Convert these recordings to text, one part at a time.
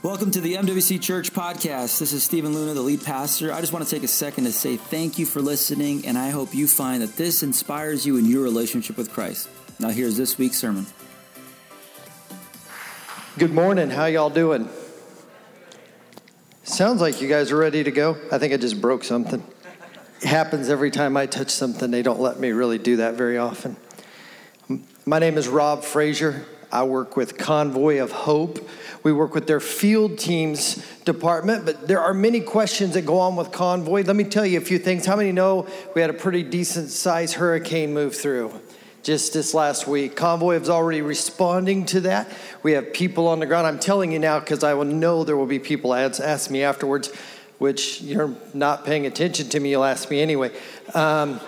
Welcome to the MWC Church podcast. This is Stephen Luna, the lead pastor. I just want to take a second to say thank you for listening, and I hope you find that this inspires you in your relationship with Christ. Now, here's this week's sermon. Good morning. How y'all doing? Sounds like you guys are ready to go. I think I just broke something. It happens every time I touch something. They don't let me really do that very often. My name is Rob Frazier. I work with Convoy of Hope. We work with their field teams department, but there are many questions that go on with Convoy. Let me tell you a few things. How many know we had a pretty decent sized hurricane move through? Just this last week. Convoy is already responding to that. We have people on the ground. I'm telling you now because I will know there will be people ask, ask me afterwards, which you're not paying attention to me, you'll ask me anyway. Um,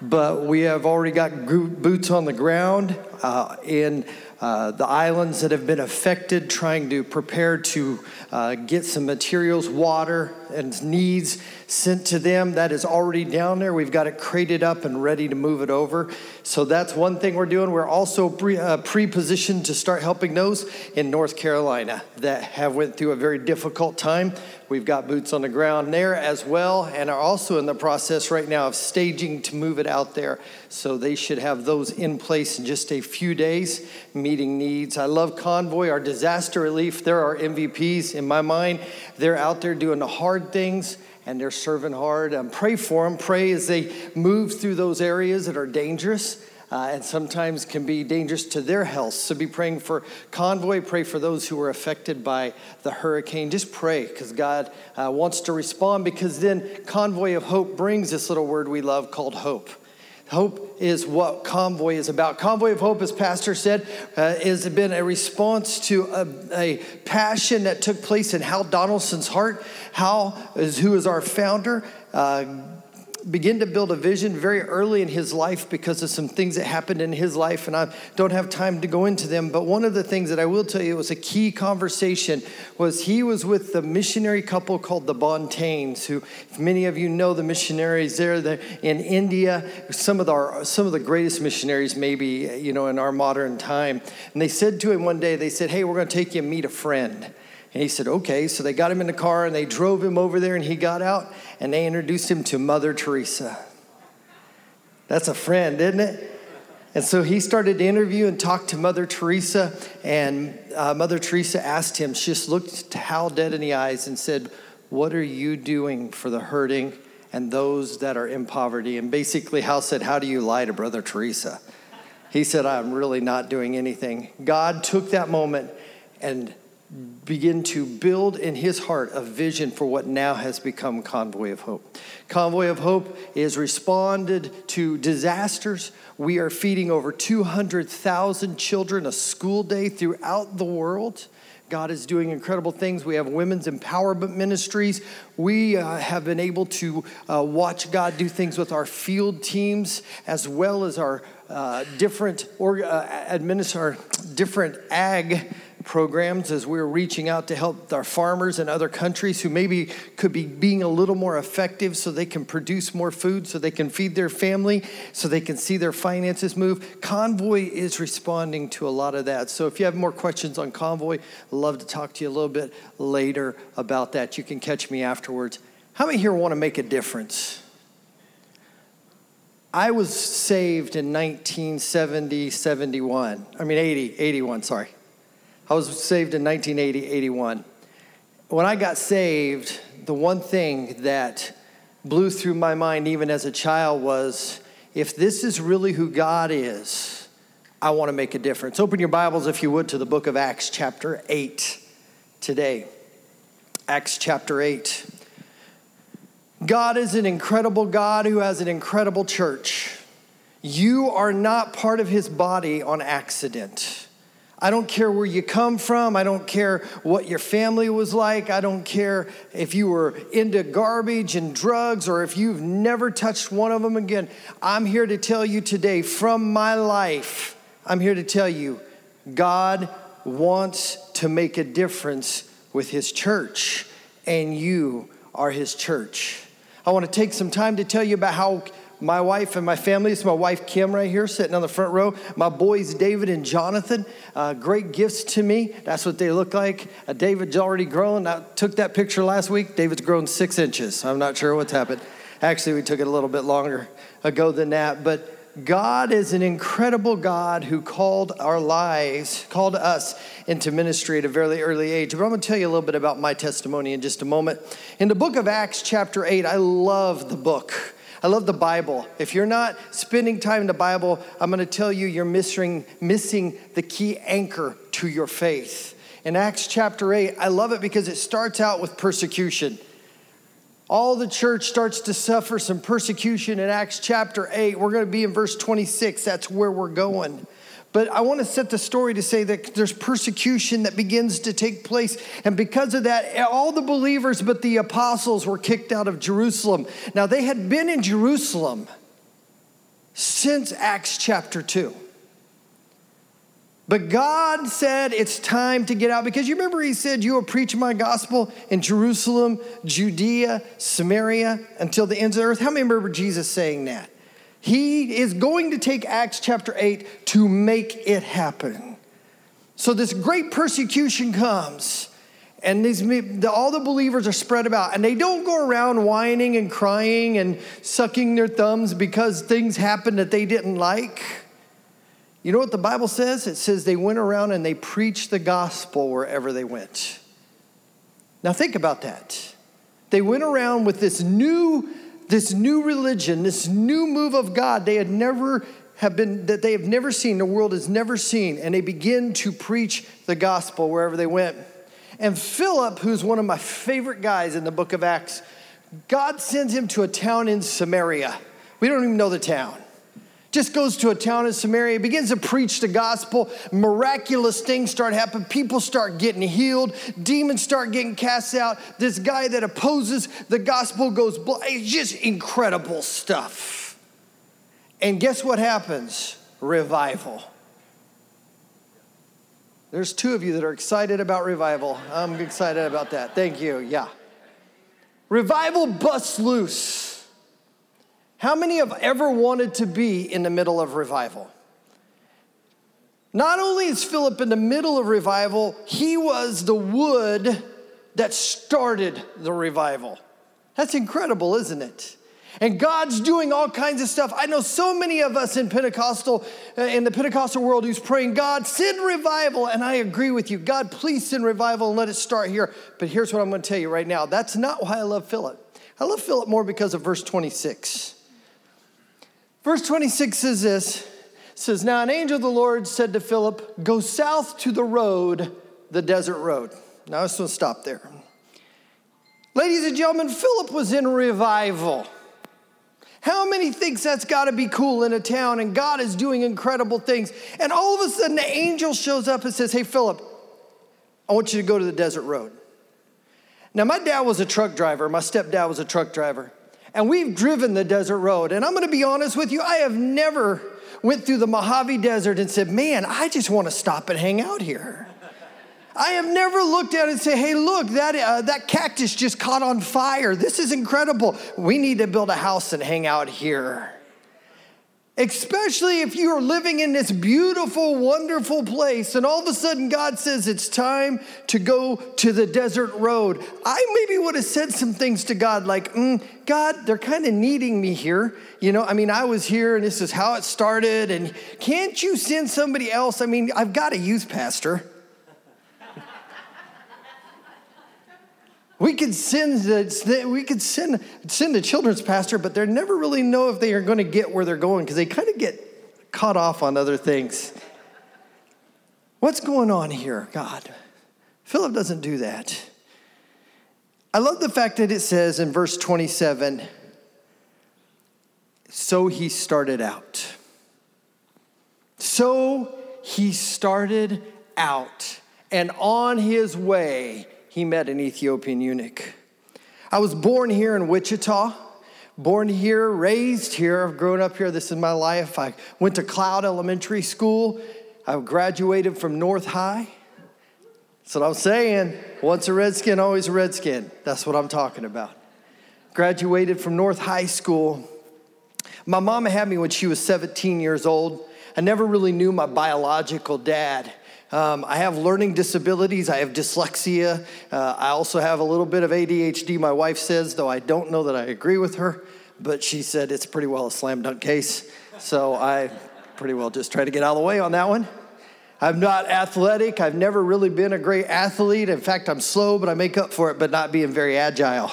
but we have already got boots on the ground uh, in uh, the islands that have been affected, trying to prepare to uh, get some materials, water, and needs sent to them. That is already down there. We've got it crated up and ready to move it over. So that's one thing we're doing. We're also pre, uh, positioned to start helping those in North Carolina that have went through a very difficult time. We've got boots on the ground there as well, and are also in the process right now of staging to move it out there. So they should have those in place in just a few days, meeting needs. I love Convoy, our disaster relief. There are our MVPs in my mind. They're out there doing the hard things and they're serving hard. Um, pray for them. Pray as they move through those areas that are dangerous. Uh, and sometimes can be dangerous to their health. So be praying for convoy. Pray for those who are affected by the hurricane. Just pray because God uh, wants to respond. Because then convoy of hope brings this little word we love called hope. Hope is what Convoy is about. Convoy of Hope, as Pastor said, uh, has been a response to a, a, passion that took place in Hal Donaldson's heart. Hal, is, who is our founder, uh, begin to build a vision very early in his life because of some things that happened in his life, and I don't have time to go into them. But one of the things that I will tell you was a key conversation was he was with the missionary couple called the Buntains, who many of you know the missionaries there in India, some of the some of the greatest missionaries maybe you know in our modern time. And they said to him one day, they said, "Hey, we're going to take you and meet a friend." And he said, okay. So they got him in the car and they drove him over there and he got out and they introduced him to Mother Teresa. That's a friend, isn't it? And so he started to interview and talk to Mother Teresa. And uh, Mother Teresa asked him, she just looked Hal dead in the eyes and said, What are you doing for the hurting and those that are in poverty? And basically, Hal said, How do you lie to Brother Teresa? He said, I'm really not doing anything. God took that moment and begin to build in his heart a vision for what now has become Convoy of Hope. Convoy of Hope is responded to disasters. We are feeding over 200,000 children a school day throughout the world. God is doing incredible things. We have women's empowerment ministries. We uh, have been able to uh, watch God do things with our field teams as well as our uh, different or uh, administer different ag programs as we're reaching out to help our farmers in other countries who maybe could be being a little more effective so they can produce more food, so they can feed their family, so they can see their finances move. Convoy is responding to a lot of that. So if you have more questions on Convoy, I'd love to talk to you a little bit later about that. You can catch me afterwards. How many here want to make a difference? I was saved in 1970, 71. I mean, 80, 81, sorry. I was saved in 1980, 81. When I got saved, the one thing that blew through my mind, even as a child, was if this is really who God is, I want to make a difference. Open your Bibles, if you would, to the book of Acts, chapter 8, today. Acts chapter 8. God is an incredible God who has an incredible church. You are not part of his body on accident. I don't care where you come from. I don't care what your family was like. I don't care if you were into garbage and drugs or if you've never touched one of them again. I'm here to tell you today from my life, I'm here to tell you God wants to make a difference with His church, and you are His church. I want to take some time to tell you about how my wife and my family. It's my wife Kim right here, sitting on the front row. My boys David and Jonathan, uh, great gifts to me. That's what they look like. Uh, David's already grown. I took that picture last week. David's grown six inches. I'm not sure what's happened. Actually, we took it a little bit longer ago than that, but. God is an incredible God who called our lives, called us into ministry at a very early age. But I'm going to tell you a little bit about my testimony in just a moment. In the book of Acts, chapter 8, I love the book. I love the Bible. If you're not spending time in the Bible, I'm going to tell you you're missing, missing the key anchor to your faith. In Acts chapter 8, I love it because it starts out with persecution. All the church starts to suffer some persecution in Acts chapter 8. We're going to be in verse 26. That's where we're going. But I want to set the story to say that there's persecution that begins to take place. And because of that, all the believers but the apostles were kicked out of Jerusalem. Now, they had been in Jerusalem since Acts chapter 2. But God said it's time to get out because you remember He said, You will preach my gospel in Jerusalem, Judea, Samaria, until the ends of the earth. How many remember Jesus saying that? He is going to take Acts chapter 8 to make it happen. So this great persecution comes, and these, all the believers are spread about, and they don't go around whining and crying and sucking their thumbs because things happen that they didn't like. You know what the Bible says? It says they went around and they preached the gospel wherever they went. Now think about that. They went around with this new this new religion, this new move of God they had never have been that they have never seen, the world has never seen, and they begin to preach the gospel wherever they went. And Philip, who's one of my favorite guys in the book of Acts, God sends him to a town in Samaria. We don't even know the town just goes to a town in Samaria, begins to preach the gospel. Miraculous things start happening. People start getting healed. Demons start getting cast out. This guy that opposes the gospel goes blind. It's just incredible stuff. And guess what happens? Revival. There's two of you that are excited about revival. I'm excited about that. Thank you. Yeah. Revival busts loose. How many have ever wanted to be in the middle of revival? Not only is Philip in the middle of revival, he was the wood that started the revival. That's incredible, isn't it? And God's doing all kinds of stuff. I know so many of us in Pentecostal, uh, in the Pentecostal world, who's praying, God, send revival. And I agree with you. God, please send revival and let it start here. But here's what I'm going to tell you right now. That's not why I love Philip. I love Philip more because of verse 26. Verse 26 says this says, Now an angel of the Lord said to Philip, Go south to the road, the desert road. Now I just want to stop there. Ladies and gentlemen, Philip was in revival. How many thinks that's got to be cool in a town and God is doing incredible things? And all of a sudden, the angel shows up and says, Hey, Philip, I want you to go to the desert road. Now, my dad was a truck driver. My stepdad was a truck driver and we've driven the desert road. And I'm going to be honest with you, I have never went through the Mojave Desert and said, "Man, I just want to stop and hang out here." I have never looked at it and say, "Hey, look, that uh, that cactus just caught on fire. This is incredible. We need to build a house and hang out here." Especially if you are living in this beautiful, wonderful place, and all of a sudden God says it's time to go to the desert road. I maybe would have said some things to God like, mm, God, they're kind of needing me here. You know, I mean, I was here and this is how it started, and can't you send somebody else? I mean, I've got a youth pastor. We could send the, we could send, send a children's pastor, but they never really know if they are going to get where they're going because they kind of get caught off on other things. What's going on here, God? Philip doesn't do that. I love the fact that it says in verse 27 so he started out. So he started out, and on his way, he met an Ethiopian eunuch. I was born here in Wichita, born here, raised here. I've grown up here. This is my life. I went to Cloud Elementary School. I graduated from North High. That's what I'm saying. Once a redskin, always a redskin. That's what I'm talking about. Graduated from North High School. My mama had me when she was 17 years old. I never really knew my biological dad. Um, I have learning disabilities. I have dyslexia. Uh, I also have a little bit of ADHD, my wife says, though I don't know that I agree with her. But she said it's pretty well a slam dunk case. So I pretty well just try to get out of the way on that one. I'm not athletic. I've never really been a great athlete. In fact, I'm slow, but I make up for it, but not being very agile.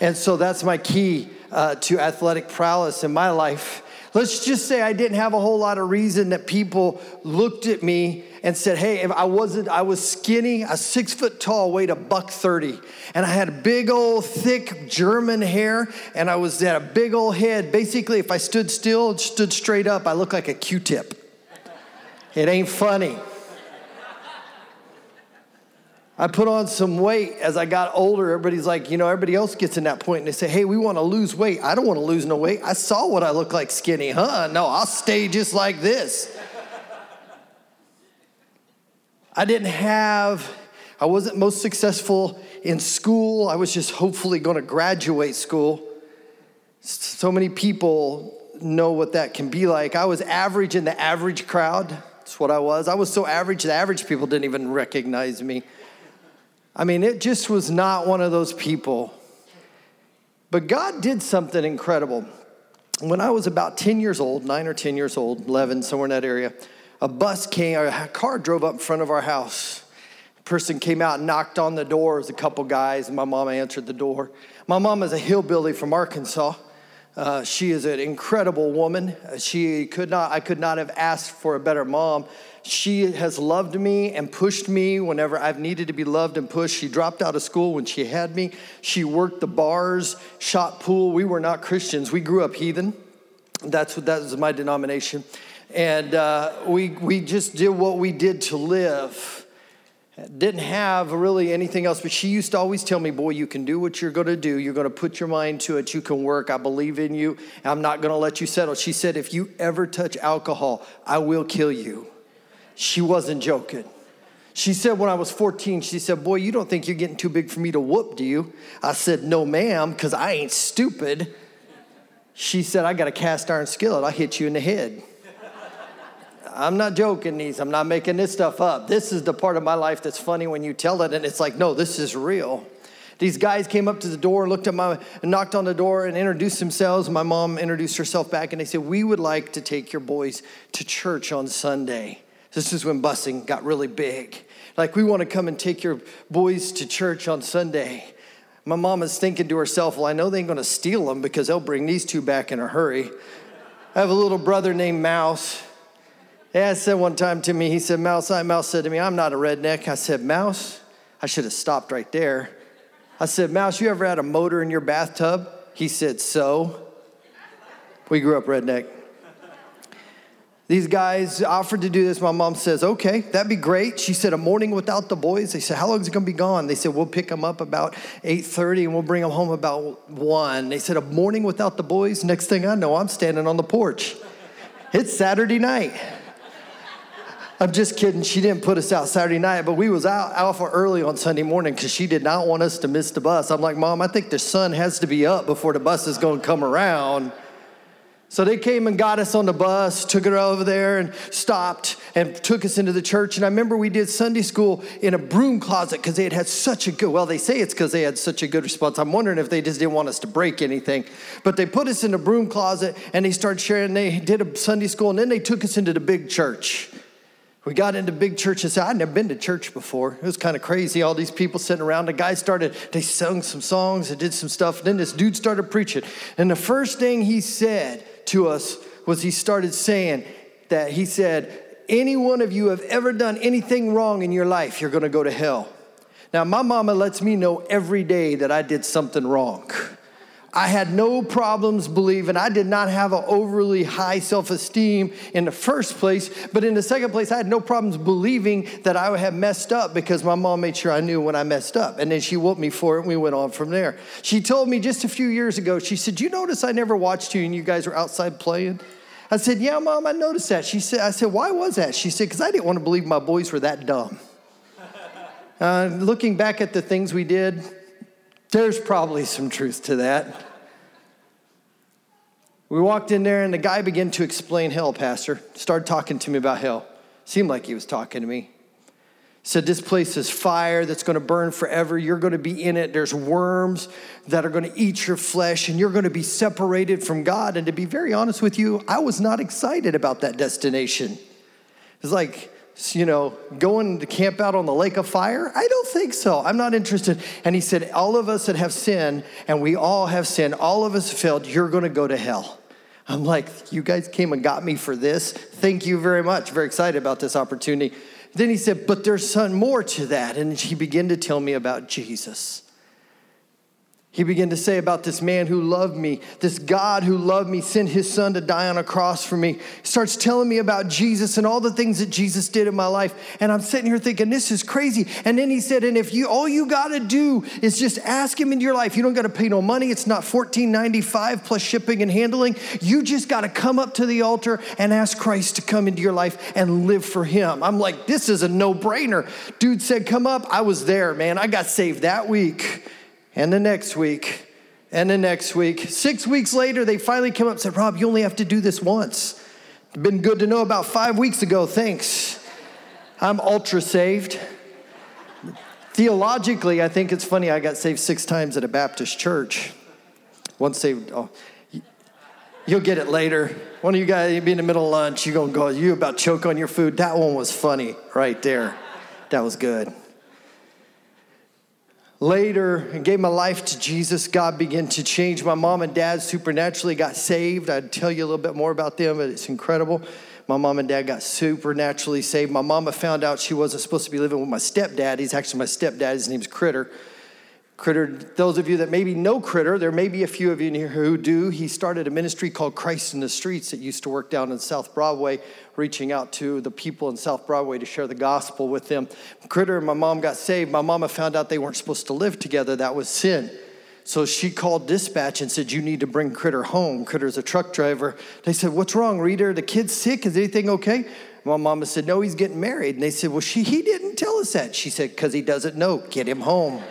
And so that's my key uh, to athletic prowess in my life. Let's just say I didn't have a whole lot of reason that people looked at me and said, Hey, if I wasn't, I was skinny, was six foot tall, weighed a buck 30. And I had big old thick German hair, and I was had a big old head. Basically, if I stood still, stood straight up, I looked like a Q tip. It ain't funny. I put on some weight as I got older. Everybody's like, you know, everybody else gets in that point and they say, hey, we want to lose weight. I don't want to lose no weight. I saw what I look like skinny, huh? No, I'll stay just like this. I didn't have, I wasn't most successful in school. I was just hopefully going to graduate school. So many people know what that can be like. I was average in the average crowd. That's what I was. I was so average, the average people didn't even recognize me. I mean, it just was not one of those people. But God did something incredible. When I was about 10 years old, nine or 10 years old, 11, somewhere in that area, a bus came, a car drove up in front of our house. A person came out and knocked on the door. It was a couple guys, and my mom answered the door. My mom is a hillbilly from Arkansas. Uh, she is an incredible woman. She could not, I could not have asked for a better mom. She has loved me and pushed me whenever I've needed to be loved and pushed. She dropped out of school when she had me. She worked the bars, shot pool. We were not Christians. We grew up heathen. That's what that was my denomination. And uh, we, we just did what we did to live. Didn't have really anything else, but she used to always tell me, Boy, you can do what you're gonna do. You're gonna put your mind to it. You can work. I believe in you. I'm not gonna let you settle. She said, If you ever touch alcohol, I will kill you. She wasn't joking. She said when I was 14, she said, Boy, you don't think you're getting too big for me to whoop, do you? I said, No, ma'am, because I ain't stupid. She said, I got a cast iron skillet. I'll hit you in the head. I'm not joking, these. I'm not making this stuff up. This is the part of my life that's funny when you tell it, and it's like, no, this is real. These guys came up to the door, looked at my, knocked on the door, and introduced themselves. My mom introduced herself back, and they said, We would like to take your boys to church on Sunday. This is when busing got really big. Like, we want to come and take your boys to church on Sunday. My mom is thinking to herself, Well, I know they ain't going to steal them because they'll bring these two back in a hurry. I have a little brother named Mouse. Dad said one time to me, he said, Mouse, I, Mouse said to me, I'm not a redneck. I said, Mouse, I should have stopped right there. I said, Mouse, you ever had a motor in your bathtub? He said, So. We grew up redneck. These guys offered to do this. My mom says, okay, that'd be great. She said, a morning without the boys. They said, how long is it to be gone? They said, we'll pick them up about 8.30 and we'll bring them home about 1. They said, a morning without the boys? Next thing I know, I'm standing on the porch. It's Saturday night. I'm just kidding. She didn't put us out Saturday night, but we was out alpha early on Sunday morning because she did not want us to miss the bus. I'm like, Mom, I think the sun has to be up before the bus is going to come around. So they came and got us on the bus, took it over there and stopped and took us into the church. And I remember we did Sunday school in a broom closet because they had had such a good, well, they say it's because they had such a good response. I'm wondering if they just didn't want us to break anything. But they put us in a broom closet and they started sharing, they did a Sunday school and then they took us into the big church. We got into big churches. I'd never been to church before. It was kind of crazy. All these people sitting around. The guy started, they sung some songs, they did some stuff. And then this dude started preaching. And the first thing he said, to us was he started saying that he said, Any one of you have ever done anything wrong in your life, you're gonna go to hell. Now, my mama lets me know every day that I did something wrong. I had no problems believing. I did not have an overly high self esteem in the first place. But in the second place, I had no problems believing that I had messed up because my mom made sure I knew when I messed up. And then she whooped me for it and we went on from there. She told me just a few years ago, she said, You notice I never watched you and you guys were outside playing? I said, Yeah, mom, I noticed that. She said, I said, Why was that? She said, Because I didn't want to believe my boys were that dumb. Uh, looking back at the things we did, there's probably some truth to that. We walked in there, and the guy began to explain hell, Pastor. Started talking to me about hell. Seemed like he was talking to me. Said, This place is fire that's going to burn forever. You're going to be in it. There's worms that are going to eat your flesh, and you're going to be separated from God. And to be very honest with you, I was not excited about that destination. It's like, you know, going to camp out on the lake of fire? I don't think so. I'm not interested. And he said, All of us that have sinned, and we all have sinned, all of us failed, you're going to go to hell. I'm like, You guys came and got me for this. Thank you very much. Very excited about this opportunity. Then he said, But there's some more to that. And he began to tell me about Jesus. He began to say about this man who loved me, this God who loved me, sent his son to die on a cross for me. He Starts telling me about Jesus and all the things that Jesus did in my life. And I'm sitting here thinking, this is crazy. And then he said, and if you all you gotta do is just ask him into your life. You don't gotta pay no money. It's not $14.95 plus shipping and handling. You just gotta come up to the altar and ask Christ to come into your life and live for him. I'm like, this is a no-brainer. Dude said, come up. I was there, man. I got saved that week and the next week, and the next week. Six weeks later, they finally came up and said, Rob, you only have to do this once. Been good to know about five weeks ago, thanks. I'm ultra saved. Theologically, I think it's funny, I got saved six times at a Baptist church. Once saved, oh, you'll get it later. One of you guys, you be in the middle of lunch, you're gonna go, you about choke on your food. That one was funny right there. That was good. Later, and gave my life to Jesus. God began to change. My mom and dad supernaturally got saved. I'd tell you a little bit more about them, but it's incredible. My mom and dad got supernaturally saved. My mama found out she wasn't supposed to be living with my stepdad. He's actually my stepdad. His name's Critter. Critter, those of you that maybe know Critter, there may be a few of you in here who do. He started a ministry called Christ in the Streets that used to work down in South Broadway, reaching out to the people in South Broadway to share the gospel with them. Critter and my mom got saved. My mama found out they weren't supposed to live together, that was sin. So she called dispatch and said, You need to bring Critter home. Critter's a truck driver. They said, What's wrong, Rita? The kid's sick. Is anything okay? My mama said, No, he's getting married. And they said, Well, she, he didn't tell us that. She said, Because he doesn't know. Get him home.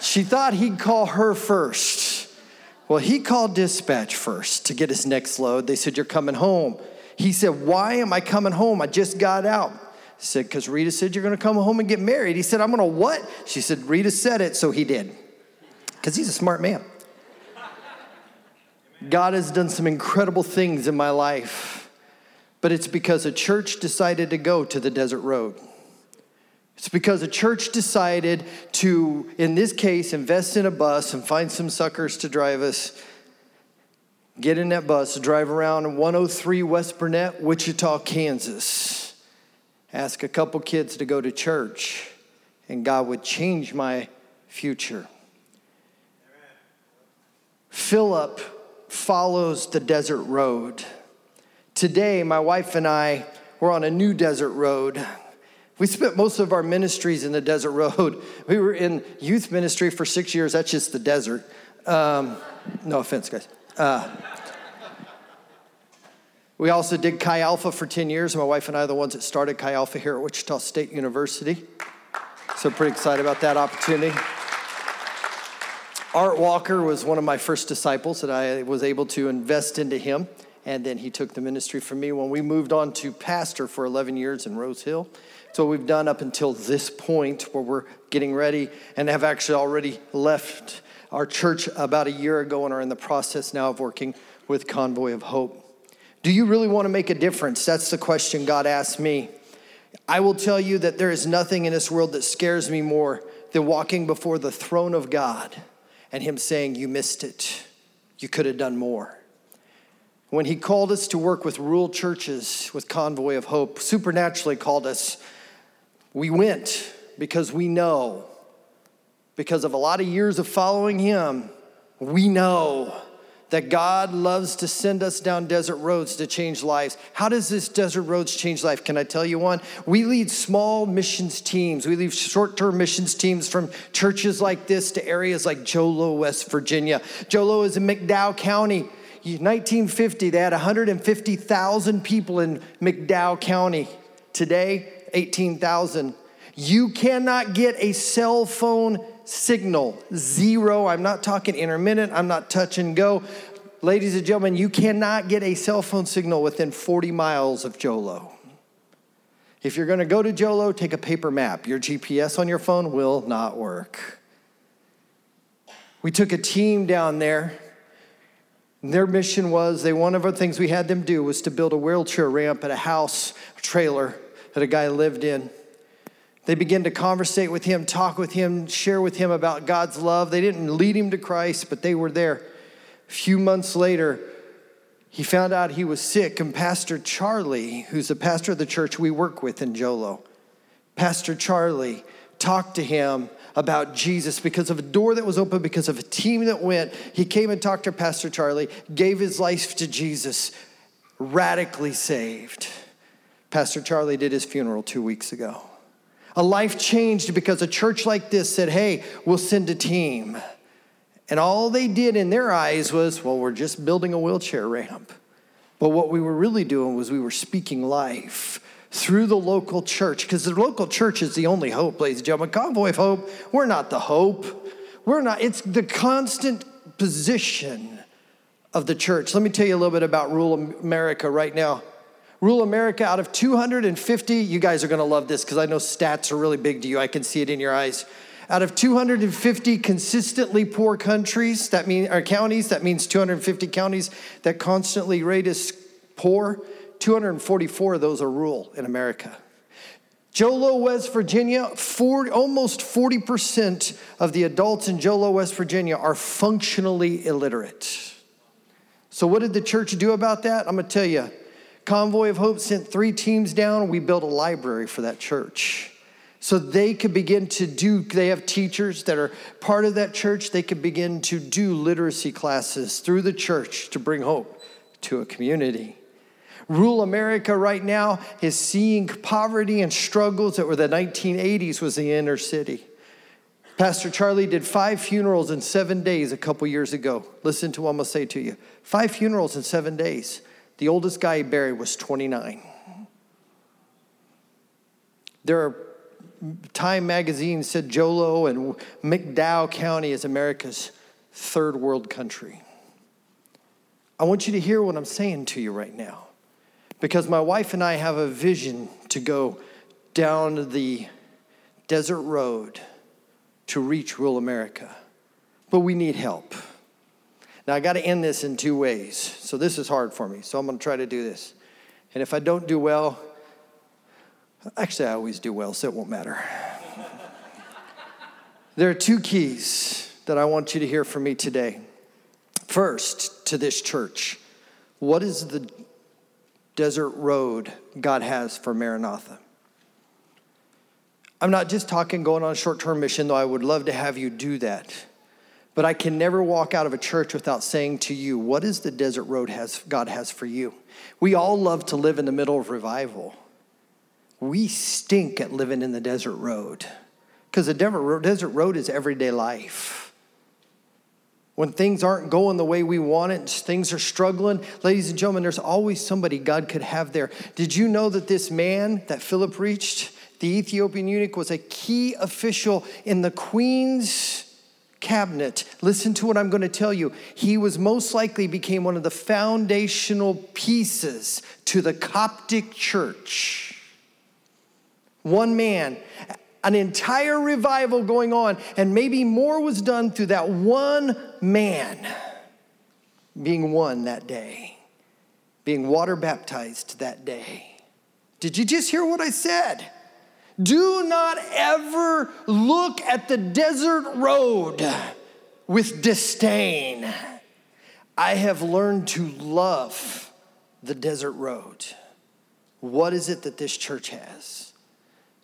She thought he'd call her first. Well, he called dispatch first to get his next load. They said, You're coming home. He said, Why am I coming home? I just got out. He said, Because Rita said you're going to come home and get married. He said, I'm going to what? She said, Rita said it, so he did. Because he's a smart man. God has done some incredible things in my life, but it's because a church decided to go to the desert road. It's because a church decided to, in this case, invest in a bus and find some suckers to drive us. Get in that bus, drive around 103 West Burnett, Wichita, Kansas. Ask a couple kids to go to church, and God would change my future. Philip follows the desert road. Today, my wife and I were on a new desert road. We spent most of our ministries in the desert road. We were in youth ministry for six years. That's just the desert. Um, no offense, guys. Uh, we also did Chi Alpha for 10 years. My wife and I are the ones that started Chi Alpha here at Wichita State University. So, pretty excited about that opportunity. Art Walker was one of my first disciples that I was able to invest into him. And then he took the ministry from me when we moved on to pastor for 11 years in Rose Hill. So we've done up until this point where we're getting ready and have actually already left our church about a year ago and are in the process now of working with Convoy of Hope. Do you really want to make a difference? That's the question God asked me. I will tell you that there is nothing in this world that scares me more than walking before the throne of God and Him saying, You missed it. You could have done more. When He called us to work with rural churches with Convoy of Hope, supernaturally called us we went because we know, because of a lot of years of following Him, we know that God loves to send us down desert roads to change lives. How does this desert roads change life? Can I tell you one? We lead small missions teams. We lead short-term missions teams from churches like this to areas like Jolo, West Virginia. Jolo is in McDowell County. 1950, they had 150,000 people in McDowell County. Today, 18,000. You cannot get a cell phone signal. Zero. I'm not talking intermittent, I'm not touch and go. ladies and gentlemen, you cannot get a cell phone signal within 40 miles of Jolo. If you're going to go to Jolo, take a paper map. Your GPS on your phone will not work. We took a team down there. Their mission was they one of the things we had them do was to build a wheelchair ramp at a house trailer that a guy lived in. They began to conversate with him, talk with him, share with him about God's love. They didn't lead him to Christ, but they were there. A few months later, he found out he was sick, and Pastor Charlie, who's the pastor of the church we work with in Jolo, Pastor Charlie talked to him about Jesus because of a door that was open, because of a team that went. He came and talked to Pastor Charlie, gave his life to Jesus, radically saved. Pastor Charlie did his funeral two weeks ago. A life changed because a church like this said, hey, we'll send a team. And all they did in their eyes was, well, we're just building a wheelchair ramp. But what we were really doing was we were speaking life through the local church, because the local church is the only hope, ladies and gentlemen. Convoy of Hope, we're not the hope. We're not, it's the constant position of the church. Let me tell you a little bit about rural America right now. Rural America, out of 250, you guys are gonna love this because I know stats are really big to you. I can see it in your eyes. Out of 250 consistently poor countries, that mean or counties, that means 250 counties that constantly rate as poor. 244 of those are rural in America. Jolo, West Virginia, 40, almost 40% of the adults in Jolo, West Virginia are functionally illiterate. So, what did the church do about that? I'm gonna tell you. Convoy of Hope sent three teams down. We built a library for that church. So they could begin to do, they have teachers that are part of that church. They could begin to do literacy classes through the church to bring hope to a community. Rural America right now is seeing poverty and struggles that were the 1980s was the inner city. Pastor Charlie did five funerals in seven days a couple years ago. Listen to what I'm gonna say to you. Five funerals in seven days. The oldest guy he buried was 29. There are Time magazine said Jolo and McDowell County is America's third world country. I want you to hear what I'm saying to you right now because my wife and I have a vision to go down the desert road to reach rural America, but we need help. Now, I got to end this in two ways. So, this is hard for me. So, I'm going to try to do this. And if I don't do well, actually, I always do well, so it won't matter. there are two keys that I want you to hear from me today. First, to this church, what is the desert road God has for Maranatha. I'm not just talking going on a short term mission, though I would love to have you do that. But I can never walk out of a church without saying to you, what is the desert road has, God has for you? We all love to live in the middle of revival. We stink at living in the desert road because the desert road is everyday life when things aren't going the way we want it, things are struggling, ladies and gentlemen, there's always somebody God could have there. Did you know that this man that Philip reached, the Ethiopian eunuch, was a key official in the queen's cabinet? Listen to what I'm going to tell you. He was most likely became one of the foundational pieces to the Coptic church. One man an entire revival going on, and maybe more was done through that one man being one that day, being water baptized that day. Did you just hear what I said? Do not ever look at the desert road with disdain. I have learned to love the desert road. What is it that this church has?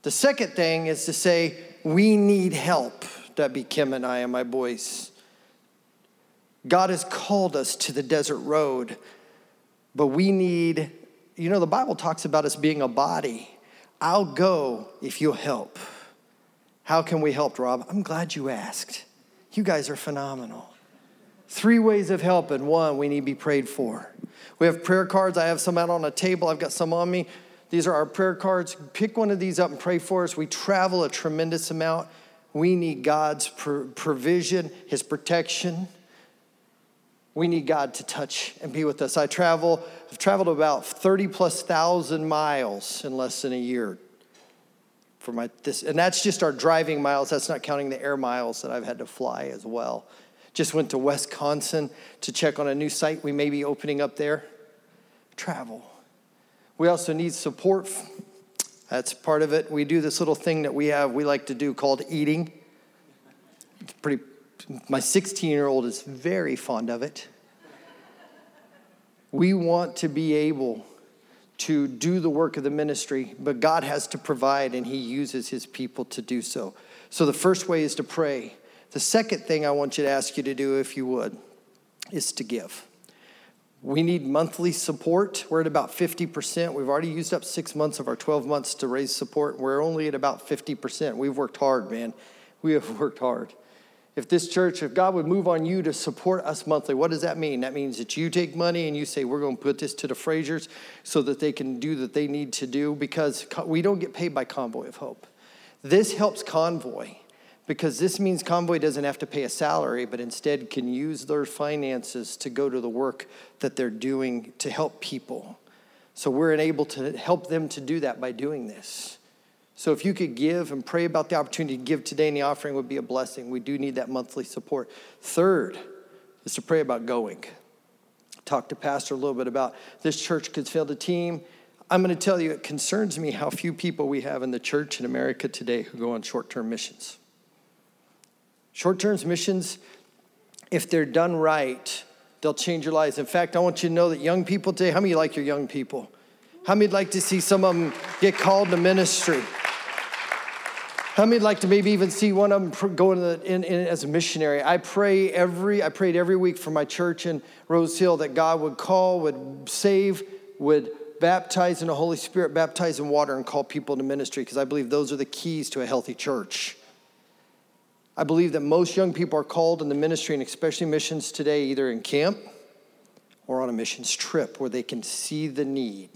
The second thing is to say, we need help. That'd be Kim and I and my boys. God has called us to the desert road, but we need, you know, the Bible talks about us being a body. I'll go if you'll help. How can we help, Rob? I'm glad you asked. You guys are phenomenal. Three ways of helping. One, we need to be prayed for. We have prayer cards. I have some out on a table. I've got some on me. These are our prayer cards. Pick one of these up and pray for us. We travel a tremendous amount. We need God's provision, His protection. We need God to touch and be with us. I travel, I've traveled about 30 plus thousand miles in less than a year for my this and that's just our driving miles. That's not counting the air miles that i've had to fly as well. Just went to wisconsin to check on a new site we may be opening up there. Travel. We also need support. That's part of it. We do this little thing that we have we like to do called eating. It's pretty my 16 year old is very fond of it we want to be able to do the work of the ministry, but God has to provide and He uses His people to do so. So the first way is to pray. The second thing I want you to ask you to do, if you would, is to give. We need monthly support. We're at about 50%. We've already used up six months of our 12 months to raise support. We're only at about 50%. We've worked hard, man. We have worked hard if this church, if God would move on you to support us monthly, what does that mean? That means that you take money and you say, we're going to put this to the Frasers so that they can do that they need to do because we don't get paid by Convoy of Hope. This helps Convoy because this means Convoy doesn't have to pay a salary, but instead can use their finances to go to the work that they're doing to help people. So we're able to help them to do that by doing this. So if you could give and pray about the opportunity to give today in the offering would be a blessing. We do need that monthly support. Third is to pray about going. Talk to Pastor a little bit about this church could field a team. I'm going to tell you, it concerns me how few people we have in the church in America today who go on short term missions. Short term missions, if they're done right, they'll change your lives. In fact, I want you to know that young people today, how many like your young people? How many like to see some of them get called to ministry? How many like to maybe even see one of them go in, the, in, in, as a missionary? I pray every I prayed every week for my church in Rose Hill that God would call, would save, would baptize in the Holy Spirit, baptize in water, and call people to ministry because I believe those are the keys to a healthy church. I believe that most young people are called in the ministry and especially missions today, either in camp or on a missions trip where they can see the need.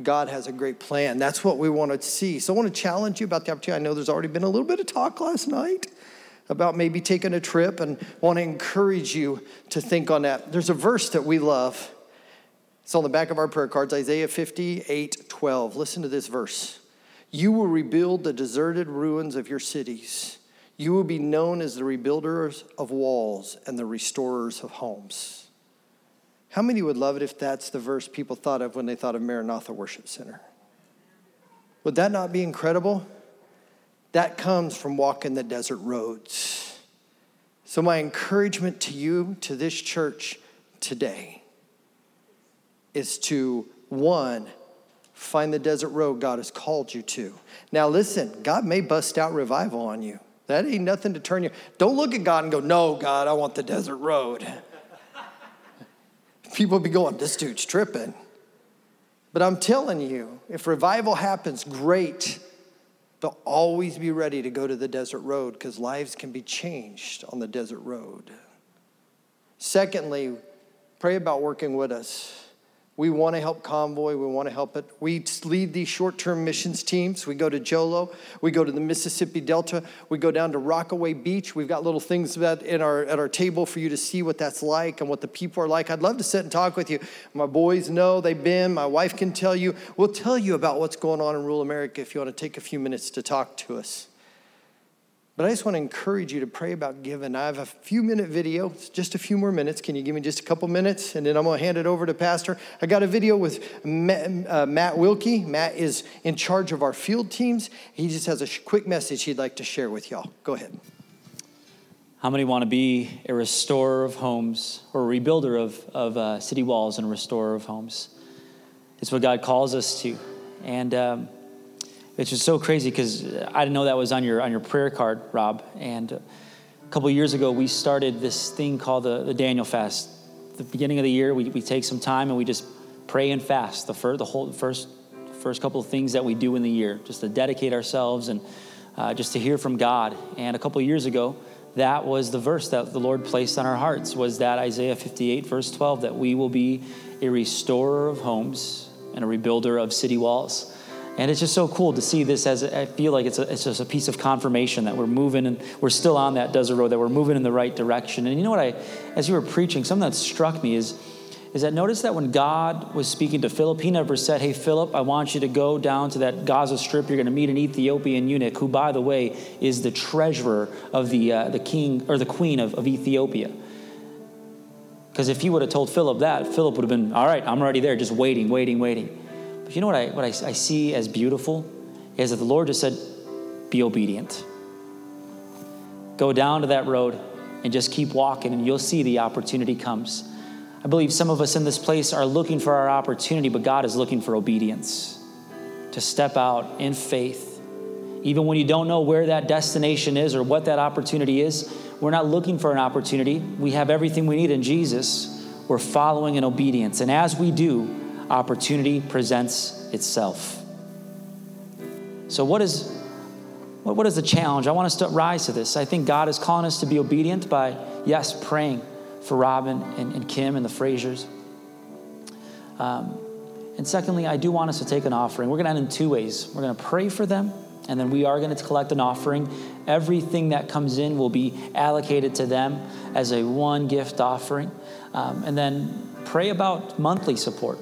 God has a great plan. That's what we want to see. So I want to challenge you about the opportunity. I know there's already been a little bit of talk last night about maybe taking a trip and want to encourage you to think on that. There's a verse that we love. It's on the back of our prayer cards, Isaiah 58 12. Listen to this verse. You will rebuild the deserted ruins of your cities. You will be known as the rebuilders of walls and the restorers of homes. How many would love it if that's the verse people thought of when they thought of Maranatha Worship Center? Would that not be incredible? That comes from walking the desert roads. So, my encouragement to you, to this church today, is to one, find the desert road God has called you to. Now, listen, God may bust out revival on you. That ain't nothing to turn you. Don't look at God and go, No, God, I want the desert road people be going, this dude's tripping. But I'm telling you, if revival happens, great. But always be ready to go to the desert road because lives can be changed on the desert road. Secondly, pray about working with us. We want to help Convoy. We want to help it. We lead these short term missions teams. We go to Jolo. We go to the Mississippi Delta. We go down to Rockaway Beach. We've got little things that in our, at our table for you to see what that's like and what the people are like. I'd love to sit and talk with you. My boys know they've been. My wife can tell you. We'll tell you about what's going on in rural America if you want to take a few minutes to talk to us. But I just want to encourage you to pray about giving. I have a few minute video, it's just a few more minutes. Can you give me just a couple minutes? And then I'm going to hand it over to Pastor. I got a video with Matt, uh, Matt Wilkie. Matt is in charge of our field teams. He just has a quick message he'd like to share with y'all. Go ahead. How many want to be a restorer of homes or a rebuilder of, of uh, city walls and a restorer of homes? It's what God calls us to. And. Um, it's just so crazy because I didn't know that was on your on your prayer card, Rob. And a couple years ago, we started this thing called the, the Daniel fast. the beginning of the year, we, we take some time and we just pray and fast. The first, the whole first first couple of things that we do in the year, just to dedicate ourselves and uh, just to hear from God. And a couple years ago, that was the verse that the Lord placed on our hearts was that Isaiah 58 verse 12 that we will be a restorer of homes and a rebuilder of city walls. And it's just so cool to see this as I feel like it's, a, it's just a piece of confirmation that we're moving and we're still on that desert road, that we're moving in the right direction. And you know what I, as you were preaching, something that struck me is, is that notice that when God was speaking to Philip, he never said, Hey, Philip, I want you to go down to that Gaza Strip. You're going to meet an Ethiopian eunuch who, by the way, is the treasurer of the, uh, the king or the queen of, of Ethiopia. Because if he would have told Philip that, Philip would have been, All right, I'm already there, just waiting, waiting, waiting. You know what I, what I, I see as beautiful? Is that the Lord just said, Be obedient. Go down to that road and just keep walking, and you'll see the opportunity comes. I believe some of us in this place are looking for our opportunity, but God is looking for obedience to step out in faith. Even when you don't know where that destination is or what that opportunity is, we're not looking for an opportunity. We have everything we need in Jesus. We're following in obedience. And as we do, opportunity presents itself. So, what is, what, what is the challenge? I want us to rise to this. I think God is calling us to be obedient by, yes, praying for Robin and, and Kim and the Frasers. Um, and secondly, I do want us to take an offering. We're going to end in two ways. We're going to pray for them, and then we are going to collect an offering. Everything that comes in will be allocated to them as a one gift offering. Um, and then pray about monthly support.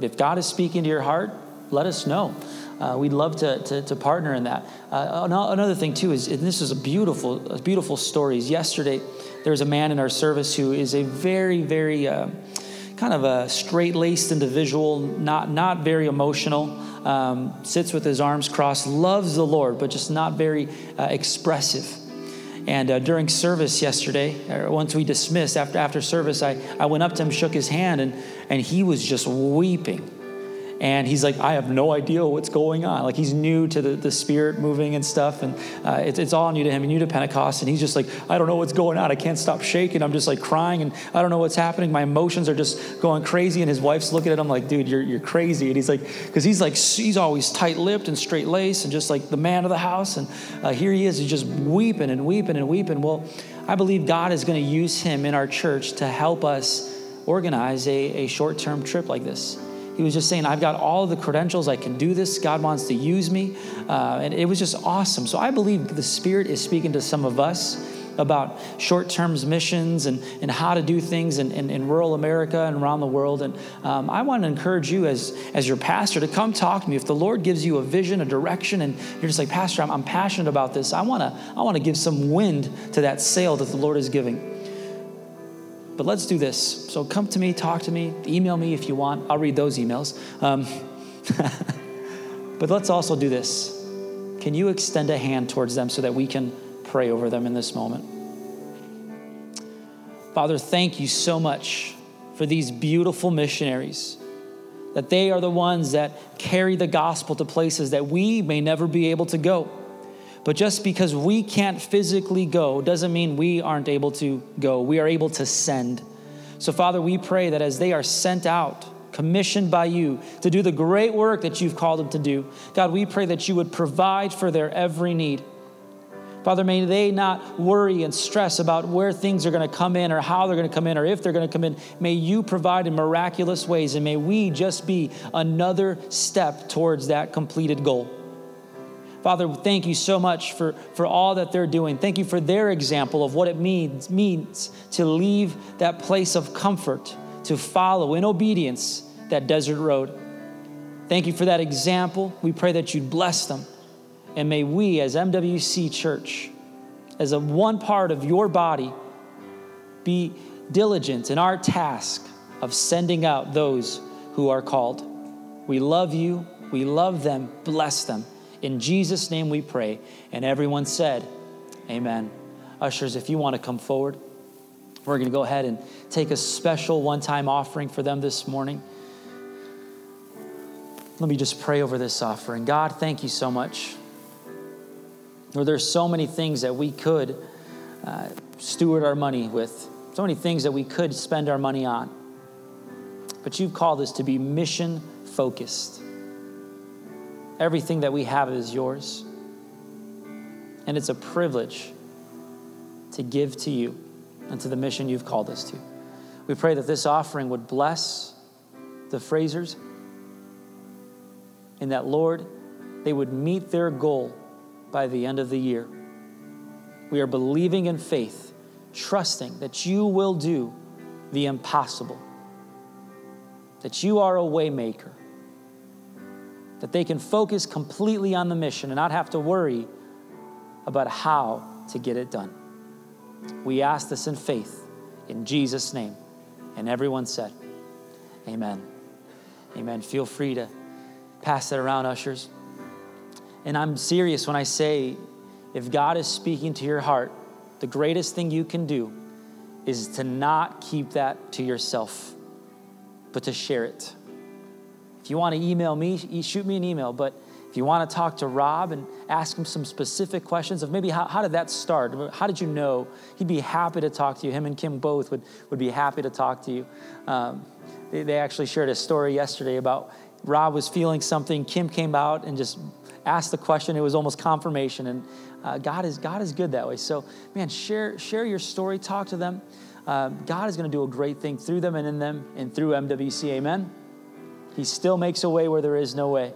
If God is speaking to your heart, let us know. Uh, we'd love to, to, to, partner in that. Uh, another thing, too, is this is a beautiful, a beautiful story. Yesterday, there was a man in our service who is a very, very uh, kind of a straight laced individual, not, not very emotional, um, sits with his arms crossed, loves the Lord, but just not very uh, expressive. And uh, during service yesterday, once we dismissed, after, after service, I, I went up to him, shook his hand, and, and he was just weeping and he's like, I have no idea what's going on. Like he's new to the, the spirit moving and stuff, and uh, it's, it's all new to him, and new to Pentecost. And he's just like, I don't know what's going on. I can't stop shaking. I'm just like crying, and I don't know what's happening. My emotions are just going crazy. And his wife's looking at him like, dude, you're, you're crazy. And he's like, because he's like, he's always tight lipped and straight laced and just like the man of the house. And uh, here he is, he's just weeping and weeping and weeping. Well, I believe God is going to use him in our church to help us organize a, a short term trip like this. He was just saying, I've got all the credentials. I can do this. God wants to use me. Uh, and it was just awesome. So I believe the Spirit is speaking to some of us about short term missions and, and how to do things in, in, in rural America and around the world. And um, I want to encourage you as, as your pastor to come talk to me. If the Lord gives you a vision, a direction, and you're just like, Pastor, I'm, I'm passionate about this, I want to I wanna give some wind to that sail that the Lord is giving. But let's do this. So come to me, talk to me, email me if you want. I'll read those emails. Um, but let's also do this. Can you extend a hand towards them so that we can pray over them in this moment? Father, thank you so much for these beautiful missionaries, that they are the ones that carry the gospel to places that we may never be able to go. But just because we can't physically go doesn't mean we aren't able to go. We are able to send. So, Father, we pray that as they are sent out, commissioned by you to do the great work that you've called them to do, God, we pray that you would provide for their every need. Father, may they not worry and stress about where things are going to come in or how they're going to come in or if they're going to come in. May you provide in miraculous ways and may we just be another step towards that completed goal. Father, thank you so much for, for all that they're doing. Thank you for their example of what it means, means to leave that place of comfort, to follow in obedience that desert road. Thank you for that example. We pray that you'd bless them. And may we, as MWC Church, as a one part of your body, be diligent in our task of sending out those who are called. We love you. We love them. Bless them. In Jesus' name we pray. And everyone said, Amen. Ushers, if you want to come forward, we're going to go ahead and take a special one time offering for them this morning. Let me just pray over this offering. God, thank you so much. Lord, there's so many things that we could uh, steward our money with, so many things that we could spend our money on. But you've called us to be mission focused. Everything that we have is yours. And it's a privilege to give to you and to the mission you've called us to. We pray that this offering would bless the Frasers and that, Lord, they would meet their goal by the end of the year. We are believing in faith, trusting that you will do the impossible, that you are a waymaker, that they can focus completely on the mission and not have to worry about how to get it done. We ask this in faith in Jesus' name. And everyone said, Amen. Amen. Feel free to pass it around, ushers. And I'm serious when I say if God is speaking to your heart, the greatest thing you can do is to not keep that to yourself, but to share it. If you want to email me, shoot me an email. But if you want to talk to Rob and ask him some specific questions of maybe how, how did that start? How did you know? He'd be happy to talk to you. Him and Kim both would, would be happy to talk to you. Um, they, they actually shared a story yesterday about Rob was feeling something. Kim came out and just asked the question. It was almost confirmation. And uh, God, is, God is good that way. So, man, share, share your story, talk to them. Uh, God is going to do a great thing through them and in them and through MWC. Amen. He still makes a way where there is no way.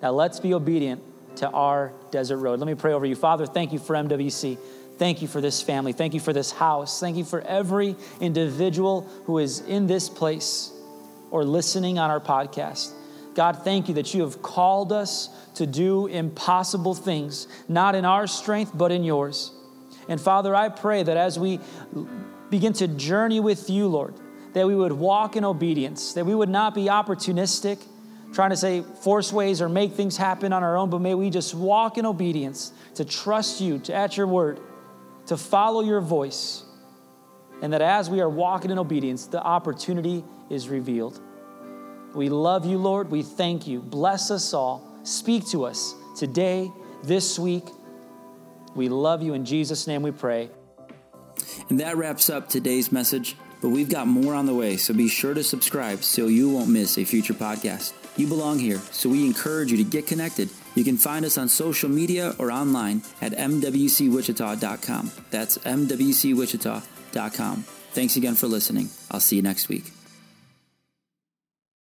Now let's be obedient to our desert road. Let me pray over you. Father, thank you for MWC. Thank you for this family. Thank you for this house. Thank you for every individual who is in this place or listening on our podcast. God, thank you that you have called us to do impossible things, not in our strength, but in yours. And Father, I pray that as we begin to journey with you, Lord, that we would walk in obedience, that we would not be opportunistic, trying to say force ways or make things happen on our own, but may we just walk in obedience to trust you, to at your word, to follow your voice. And that as we are walking in obedience, the opportunity is revealed. We love you, Lord. We thank you. Bless us all. Speak to us today, this week. We love you. In Jesus' name we pray. And that wraps up today's message, but we've got more on the way, so be sure to subscribe so you won't miss a future podcast. You belong here, so we encourage you to get connected. You can find us on social media or online at mwcwichita.com. That's mwcwichita.com. Thanks again for listening. I'll see you next week.